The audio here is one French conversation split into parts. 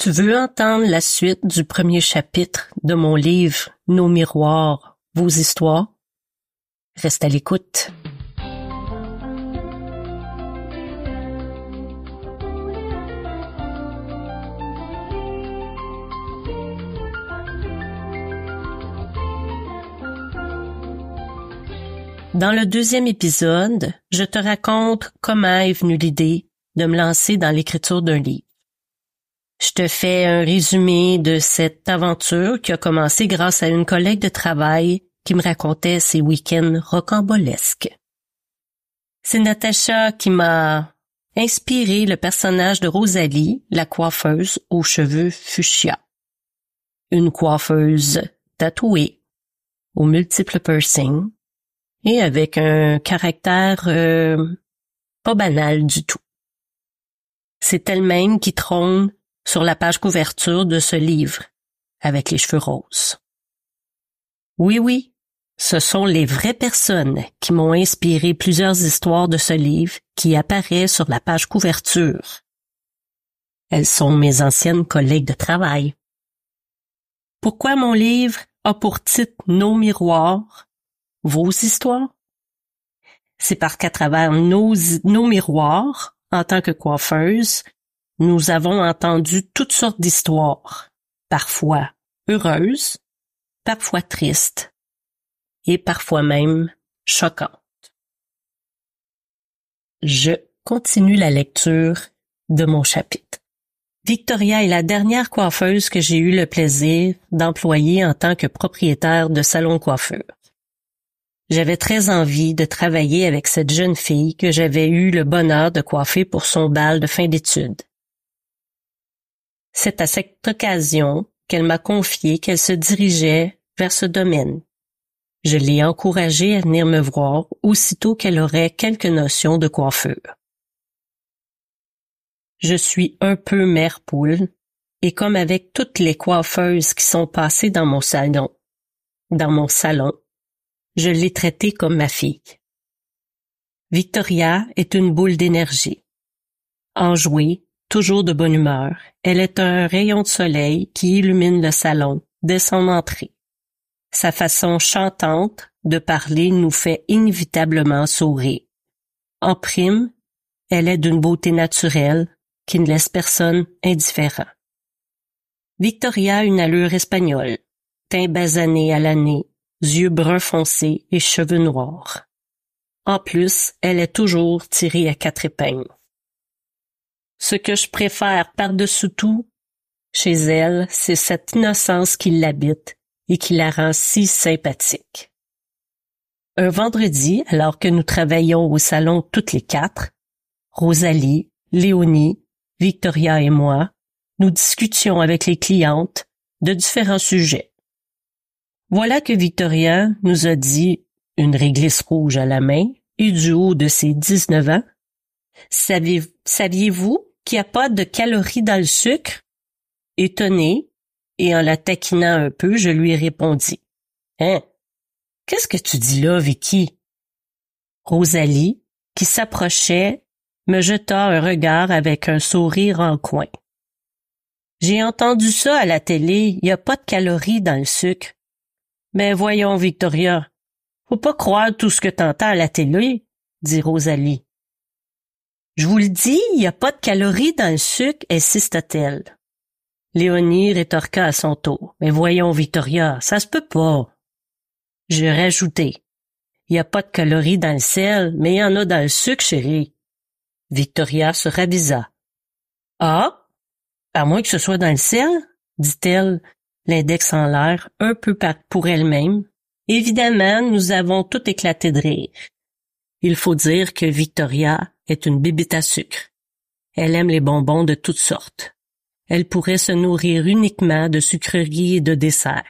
Tu veux entendre la suite du premier chapitre de mon livre Nos miroirs, vos histoires? Reste à l'écoute. Dans le deuxième épisode, je te raconte comment est venue l'idée de me lancer dans l'écriture d'un livre. Je te fais un résumé de cette aventure qui a commencé grâce à une collègue de travail qui me racontait ses week-ends rocambolesques. C'est Natacha qui m'a inspiré le personnage de Rosalie, la coiffeuse aux cheveux fuchsia. Une coiffeuse tatouée, aux multiples piercings et avec un caractère euh, pas banal du tout. C'est elle-même qui trône sur la page couverture de ce livre, avec les cheveux roses. Oui, oui, ce sont les vraies personnes qui m'ont inspiré plusieurs histoires de ce livre qui apparaît sur la page couverture. Elles sont mes anciennes collègues de travail. Pourquoi mon livre a pour titre Nos miroirs, vos histoires? C'est parce qu'à travers nos, nos miroirs, en tant que coiffeuse, nous avons entendu toutes sortes d'histoires, parfois heureuses, parfois tristes et parfois même choquantes. Je continue la lecture de mon chapitre. Victoria est la dernière coiffeuse que j'ai eu le plaisir d'employer en tant que propriétaire de salon coiffeur. J'avais très envie de travailler avec cette jeune fille que j'avais eu le bonheur de coiffer pour son bal de fin d'études. C'est à cette occasion qu'elle m'a confié qu'elle se dirigeait vers ce domaine. Je l'ai encouragée à venir me voir aussitôt qu'elle aurait quelques notions de coiffure. Je suis un peu mère poule, et comme avec toutes les coiffeuses qui sont passées dans mon salon, dans mon salon, je l'ai traitée comme ma fille. Victoria est une boule d'énergie. Enjouée, toujours de bonne humeur, elle est un rayon de soleil qui illumine le salon dès son entrée. Sa façon chantante de parler nous fait inévitablement sourire. En prime, elle est d'une beauté naturelle qui ne laisse personne indifférent. Victoria a une allure espagnole, teint basané à l'année, yeux bruns foncés et cheveux noirs. En plus, elle est toujours tirée à quatre épingles. Ce que je préfère par-dessus tout chez elle, c'est cette innocence qui l'habite et qui la rend si sympathique. Un vendredi, alors que nous travaillions au salon toutes les quatre, Rosalie, Léonie, Victoria et moi, nous discutions avec les clientes de différents sujets. Voilà que Victoria nous a dit, une réglisse rouge à la main et du haut de ses 19 ans, Saviez-vous qu'il n'y a pas de calories dans le sucre? Étonné, et en la taquinant un peu, je lui répondis. Hein? Qu'est-ce que tu dis là, Vicky? Rosalie, qui s'approchait, me jeta un regard avec un sourire en coin. J'ai entendu ça à la télé, il n'y a pas de calories dans le sucre. Mais voyons, Victoria, faut pas croire tout ce que t'entends à la télé, dit Rosalie. Je vous le dis, il n'y a pas de calories dans le sucre, insista-t-elle. Léonie rétorqua à son tour. Mais voyons, Victoria, ça se peut pas. Je rajoutai. Il n'y a pas de calories dans le sel, mais il y en a dans le sucre, chérie. Victoria se ravisa. Ah? À moins que ce soit dans le sel? dit-elle, l'index en l'air, un peu pour elle-même. Évidemment, nous avons tout éclaté de rire. Il faut dire que Victoria est une bibite à sucre. Elle aime les bonbons de toutes sortes. Elle pourrait se nourrir uniquement de sucreries et de desserts.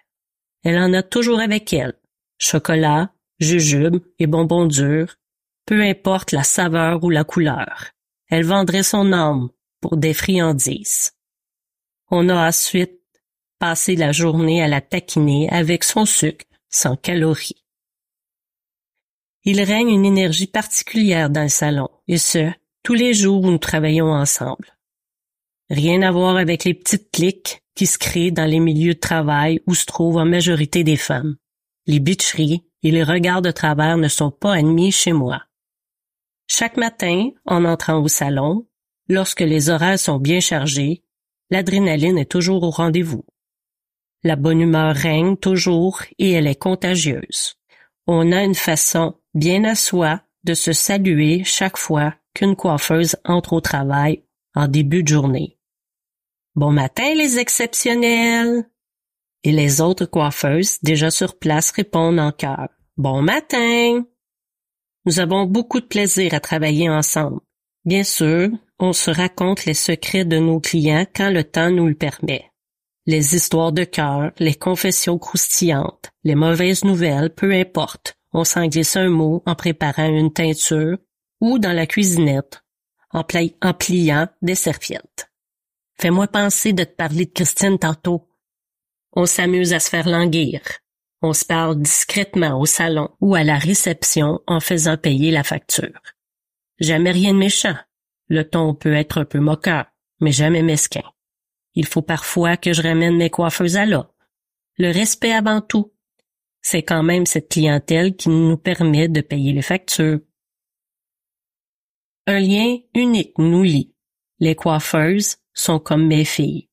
Elle en a toujours avec elle. Chocolat, jujubes et bonbons durs, peu importe la saveur ou la couleur. Elle vendrait son âme pour des friandises. On a ensuite passé la journée à la taquiner avec son sucre sans calories. Il règne une énergie particulière dans le salon, et ce, tous les jours où nous travaillons ensemble. Rien à voir avec les petites cliques qui se créent dans les milieux de travail où se trouvent en majorité des femmes. Les bitcheries et les regards de travers ne sont pas admis chez moi. Chaque matin, en entrant au salon, lorsque les horaires sont bien chargés, l'adrénaline est toujours au rendez-vous. La bonne humeur règne toujours et elle est contagieuse. On a une façon bien à soi de se saluer chaque fois qu'une coiffeuse entre au travail en début de journée. Bon matin les exceptionnels! Et les autres coiffeuses déjà sur place répondent en chœur. Bon matin! Nous avons beaucoup de plaisir à travailler ensemble. Bien sûr, on se raconte les secrets de nos clients quand le temps nous le permet. Les histoires de cœur, les confessions croustillantes, les mauvaises nouvelles, peu importe. On s'en glisse un mot en préparant une teinture ou dans la cuisinette, en, pliant des serviettes. Fais-moi penser de te parler de Christine tantôt. On s'amuse à se faire languir. On se parle discrètement au salon ou à la réception en faisant payer la facture. Jamais rien de méchant. Le ton peut être un peu moqueur, mais jamais mesquin. Il faut parfois que je ramène mes coiffeuses à là. Le respect avant tout. C'est quand même cette clientèle qui nous permet de payer les factures. Un lien unique nous lie. Les coiffeuses sont comme mes filles.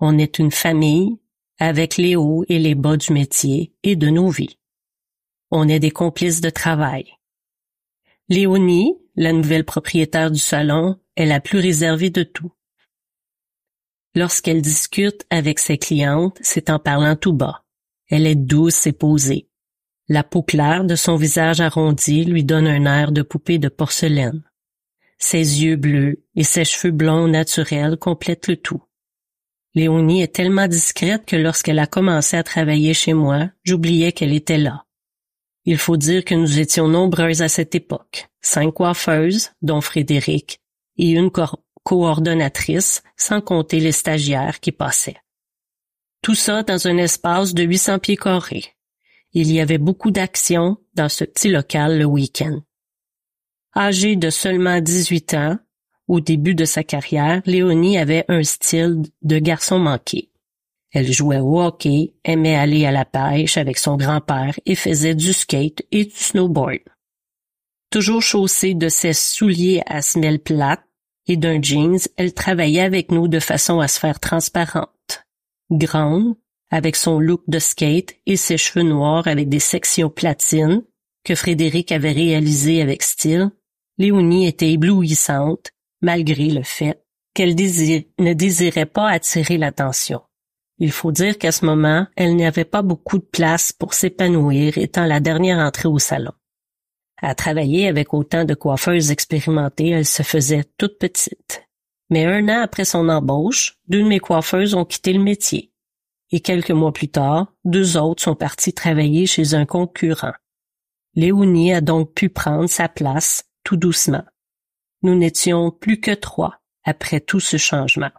On est une famille avec les hauts et les bas du métier et de nos vies. On est des complices de travail. Léonie, la nouvelle propriétaire du salon, est la plus réservée de tout. Lorsqu'elle discute avec ses clientes, c'est en parlant tout bas. Elle est douce et posée. La peau claire de son visage arrondi lui donne un air de poupée de porcelaine. Ses yeux bleus et ses cheveux blonds naturels complètent le tout. Léonie est tellement discrète que lorsqu'elle a commencé à travailler chez moi, j'oubliais qu'elle était là. Il faut dire que nous étions nombreuses à cette époque, cinq coiffeuses, dont Frédéric, et une coordonnatrice, sans compter les stagiaires qui passaient. Tout ça dans un espace de 800 pieds carrés. Il y avait beaucoup d'action dans ce petit local le week-end. Âgée de seulement 18 ans, au début de sa carrière, Léonie avait un style de garçon manqué. Elle jouait au hockey, aimait aller à la pêche avec son grand-père et faisait du skate et du snowboard. Toujours chaussée de ses souliers à semelles plates et d'un jeans, elle travaillait avec nous de façon à se faire transparente. Grande, avec son look de skate et ses cheveux noirs avec des sections platines que Frédéric avait réalisé avec style, Léonie était éblouissante malgré le fait qu'elle ne désirait pas attirer l'attention. Il faut dire qu'à ce moment, elle n'avait pas beaucoup de place pour s'épanouir étant la dernière entrée au salon. À travailler avec autant de coiffeuses expérimentées, elle se faisait toute petite. Mais un an après son embauche, deux de mes coiffeuses ont quitté le métier. Et quelques mois plus tard, deux autres sont partis travailler chez un concurrent. Léonie a donc pu prendre sa place tout doucement. Nous n'étions plus que trois après tout ce changement.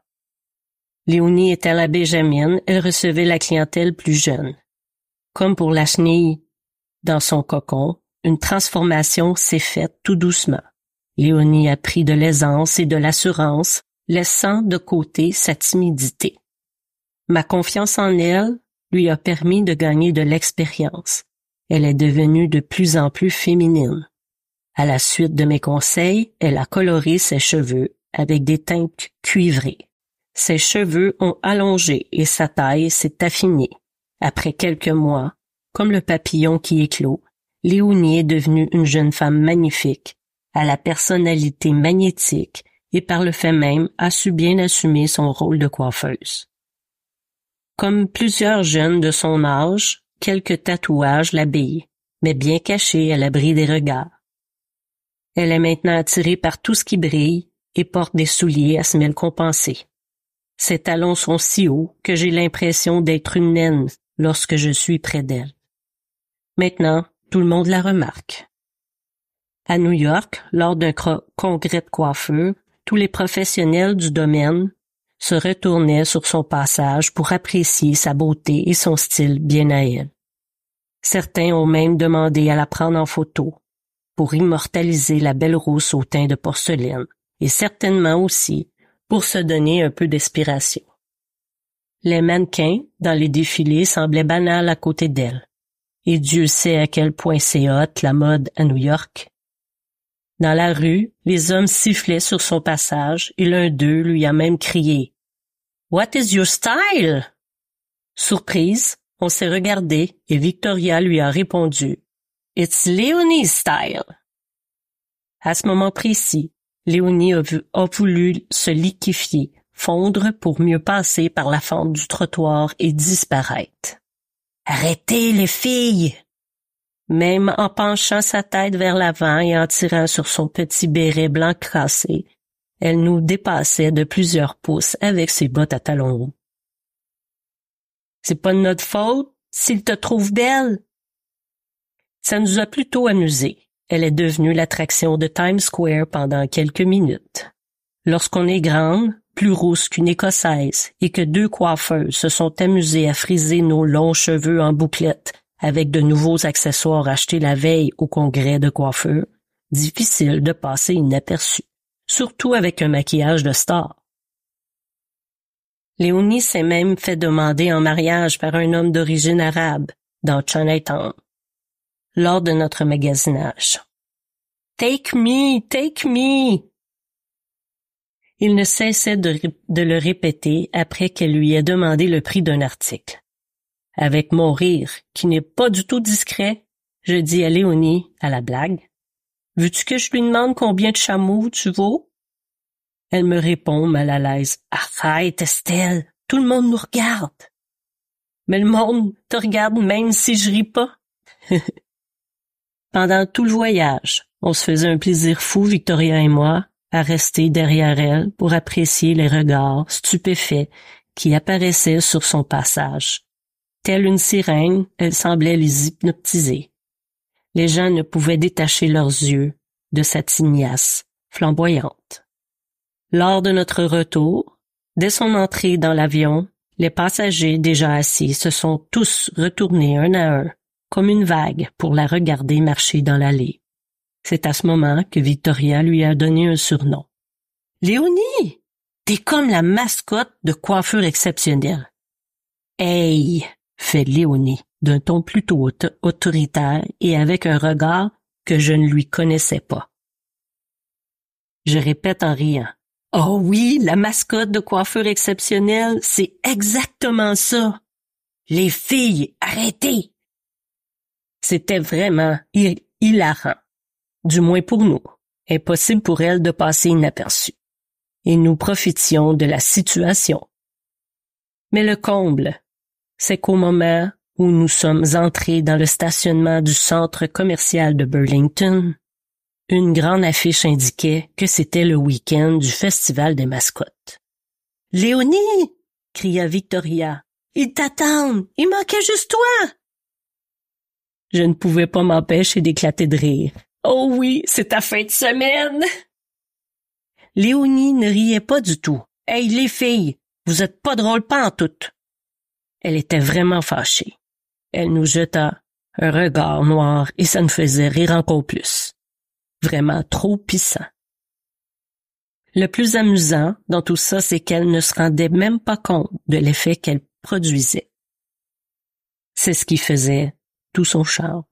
Léonie était la Benjamin, elle recevait la clientèle plus jeune. Comme pour la chenille dans son cocon, une transformation s'est faite tout doucement. Léonie a pris de l'aisance et de l'assurance, laissant de côté sa timidité. Ma confiance en elle lui a permis de gagner de l'expérience. Elle est devenue de plus en plus féminine. À la suite de mes conseils, elle a coloré ses cheveux avec des teintes cuivrées. Ses cheveux ont allongé et sa taille s'est affinée. Après quelques mois, comme le papillon qui éclot, Léonie est devenue une jeune femme magnifique, à la personnalité magnétique et par le fait même a su bien assumer son rôle de coiffeuse. Comme plusieurs jeunes de son âge, quelques tatouages l'habillent, mais bien cachés à l'abri des regards. Elle est maintenant attirée par tout ce qui brille et porte des souliers à semelles compensées. Ses talons sont si hauts que j'ai l'impression d'être une naine lorsque je suis près d'elle. Maintenant, tout le monde la remarque. À New York, lors d'un congrès de coiffeur, tous les professionnels du domaine se retournaient sur son passage pour apprécier sa beauté et son style bien à elle. Certains ont même demandé à la prendre en photo, pour immortaliser la belle rousse au teint de porcelaine, et certainement aussi pour se donner un peu d'inspiration. Les mannequins dans les défilés semblaient banals à côté d'elle. Et Dieu sait à quel point c'est hot la mode à New York. Dans la rue, les hommes sifflaient sur son passage et l'un d'eux lui a même crié What is your style? Surprise, on s'est regardé et Victoria lui a répondu It's Léonie's style. À ce moment précis, Léonie a, a voulu se liquéfier, fondre pour mieux passer par la fente du trottoir et disparaître. Arrêtez les filles! Même en penchant sa tête vers l'avant et en tirant sur son petit béret blanc cassé, elle nous dépassait de plusieurs pouces avec ses bottes à talons hauts. C'est pas de notre faute s'il te trouve belle. Ça nous a plutôt amusés. Elle est devenue l'attraction de Times Square pendant quelques minutes. Lorsqu'on est grande, plus rousse qu'une écossaise, et que deux coiffeuses se sont amusées à friser nos longs cheveux en bouclettes avec de nouveaux accessoires achetés la veille au congrès de coiffeur, difficile de passer inaperçu, surtout avec un maquillage de star. Léonie s'est même fait demander en mariage par un homme d'origine arabe dans Chinatown, lors de notre magasinage. Take me, take me! Il ne cessait de le répéter après qu'elle lui ait demandé le prix d'un article. Avec mon rire, qui n'est pas du tout discret, je dis à Léonie, à la blague, Veux-tu que je lui demande combien de chameaux tu vaux? Elle me répond mal à l'aise. Arrête, Estelle, tout le monde nous regarde. Mais le monde te regarde même si je ris pas. Pendant tout le voyage, on se faisait un plaisir fou, Victoria et moi, à rester derrière elle pour apprécier les regards stupéfaits qui apparaissaient sur son passage. Telle une sirène, elle semblait les hypnotiser. Les gens ne pouvaient détacher leurs yeux de sa tignasse flamboyante. Lors de notre retour, dès son entrée dans l'avion, les passagers déjà assis se sont tous retournés un à un, comme une vague, pour la regarder marcher dans l'allée. C'est à ce moment que Victoria lui a donné un surnom. Léonie, t'es comme la mascotte de coiffure exceptionnelle. Hey, fait Léonie, d'un ton plutôt autoritaire et avec un regard que je ne lui connaissais pas. Je répète en riant. Oh oui, la mascotte de coiffure exceptionnelle, c'est exactement ça. Les filles, arrêtez. C'était vraiment hilarant du moins pour nous, impossible pour elle de passer inaperçue. Et nous profitions de la situation. Mais le comble, c'est qu'au moment où nous sommes entrés dans le stationnement du centre commercial de Burlington, une grande affiche indiquait que c'était le week-end du Festival des mascottes. Léonie! cria Victoria. Ils t'attendent! Il manquait juste toi! Je ne pouvais pas m'empêcher d'éclater de rire. Oh oui, c'est ta fin de semaine. Léonie ne riait pas du tout. Hey, les filles, vous êtes pas drôles pas en toutes. Elle était vraiment fâchée. Elle nous jeta un regard noir et ça nous faisait rire encore plus. Vraiment trop pissant. Le plus amusant dans tout ça, c'est qu'elle ne se rendait même pas compte de l'effet qu'elle produisait. C'est ce qui faisait tout son charme.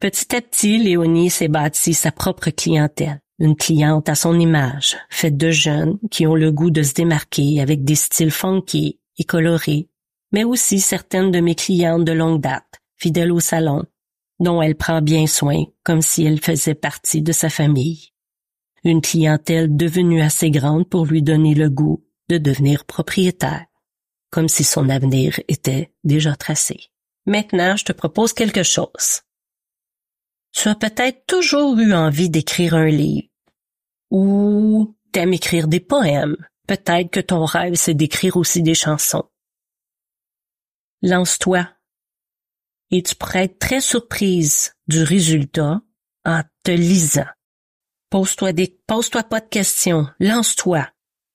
Petit à petit, Léonie s'est bâti sa propre clientèle, une cliente à son image, faite de jeunes qui ont le goût de se démarquer avec des styles funky et colorés, mais aussi certaines de mes clientes de longue date, fidèles au salon, dont elle prend bien soin comme si elle faisait partie de sa famille. Une clientèle devenue assez grande pour lui donner le goût de devenir propriétaire, comme si son avenir était déjà tracé. Maintenant, je te propose quelque chose. Tu as peut-être toujours eu envie d'écrire un livre. Ou t'aimes écrire des poèmes. Peut-être que ton rêve, c'est d'écrire aussi des chansons. Lance-toi. Et tu pourrais être très surprise du résultat en te lisant. Pose-toi des, pose-toi pas de questions. Lance-toi.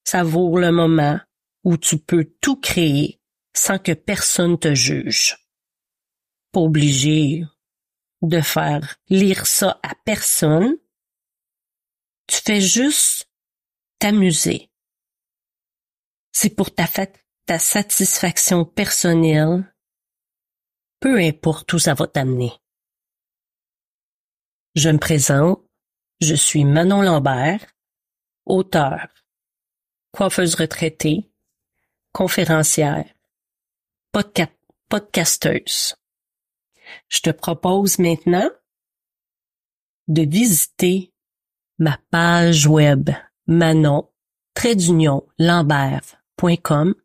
Ça vaut le moment où tu peux tout créer sans que personne te juge. Pas obligé de faire lire ça à personne. Tu fais juste t'amuser. c'est pour ta, ta satisfaction personnelle, peu importe où ça va t'amener. Je me présente, je suis Manon Lambert, auteur, coiffeuse retraitée, conférencière, podcasteuse. Je te propose maintenant de visiter ma page web manon lambert.com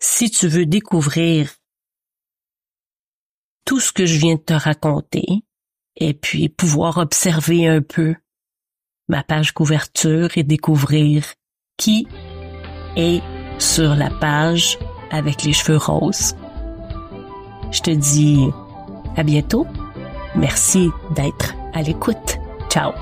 si tu veux découvrir tout ce que je viens de te raconter et puis pouvoir observer un peu ma page couverture et découvrir qui est sur la page avec les cheveux roses. Je te dis à bientôt. Merci d'être à l'écoute. Ciao.